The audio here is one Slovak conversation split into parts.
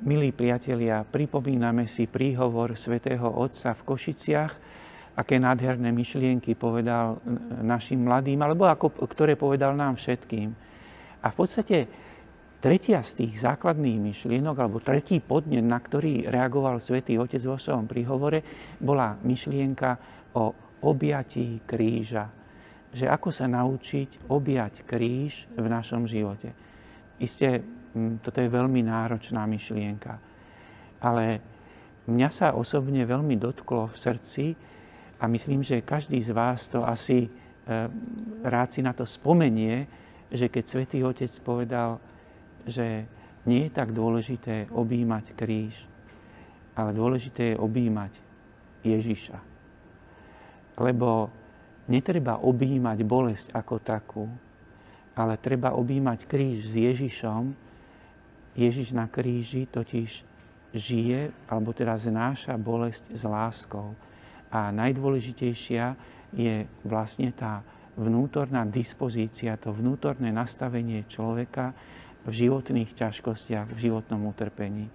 Milí priatelia, pripomíname si príhovor svätého Otca v Košiciach, aké nádherné myšlienky povedal našim mladým, alebo ako, ktoré povedal nám všetkým. A v podstate tretia z tých základných myšlienok, alebo tretí podnet, na ktorý reagoval svätý Otec vo svojom príhovore, bola myšlienka o objatí kríža. Že ako sa naučiť objať kríž v našom živote. Isté toto je veľmi náročná myšlienka. Ale mňa sa osobne veľmi dotklo v srdci a myslím, že každý z vás to asi eh, rád si na to spomenie, že keď Svetý Otec povedal, že nie je tak dôležité objímať kríž, ale dôležité je objímať Ježiša. Lebo netreba objímať bolesť ako takú, ale treba objímať kríž s Ježišom, Ježiš na kríži totiž žije, alebo teda znáša bolesť s láskou. A najdôležitejšia je vlastne tá vnútorná dispozícia, to vnútorné nastavenie človeka v životných ťažkostiach, v životnom utrpení.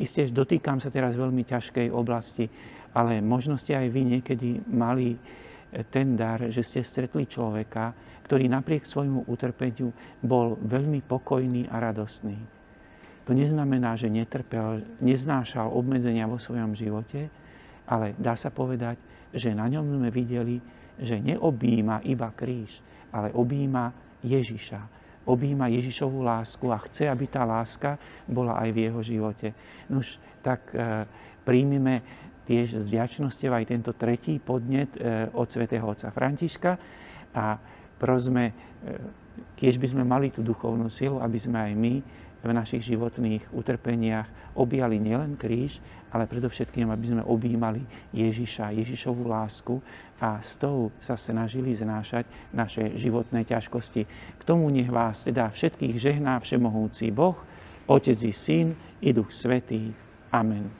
Isté, dotýkam sa teraz veľmi ťažkej oblasti, ale možno ste aj vy niekedy mali ten dar, že ste stretli človeka, ktorý napriek svojmu utrpeniu bol veľmi pokojný a radostný to neznamená, že netrpel, neznášal obmedzenia vo svojom živote, ale dá sa povedať, že na ňom sme videli, že neobíma iba kríž, ale obíma Ježiša. Obíma Ježišovú lásku a chce, aby tá láska bola aj v jeho živote. Nož, tak e, príjmime tiež s vďačnosťou aj tento tretí podnet e, od svätého otca Františka a prosme, e, keď by sme mali tú duchovnú silu, aby sme aj my v našich životných utrpeniach objali nielen kríž, ale predovšetkým, aby sme objímali Ježiša, Ježišovú lásku a s tou sa snažili znášať naše životné ťažkosti. K tomu nech vás teda všetkých žehná všemohúci Boh, Otec i Syn i Duch Svetý. Amen.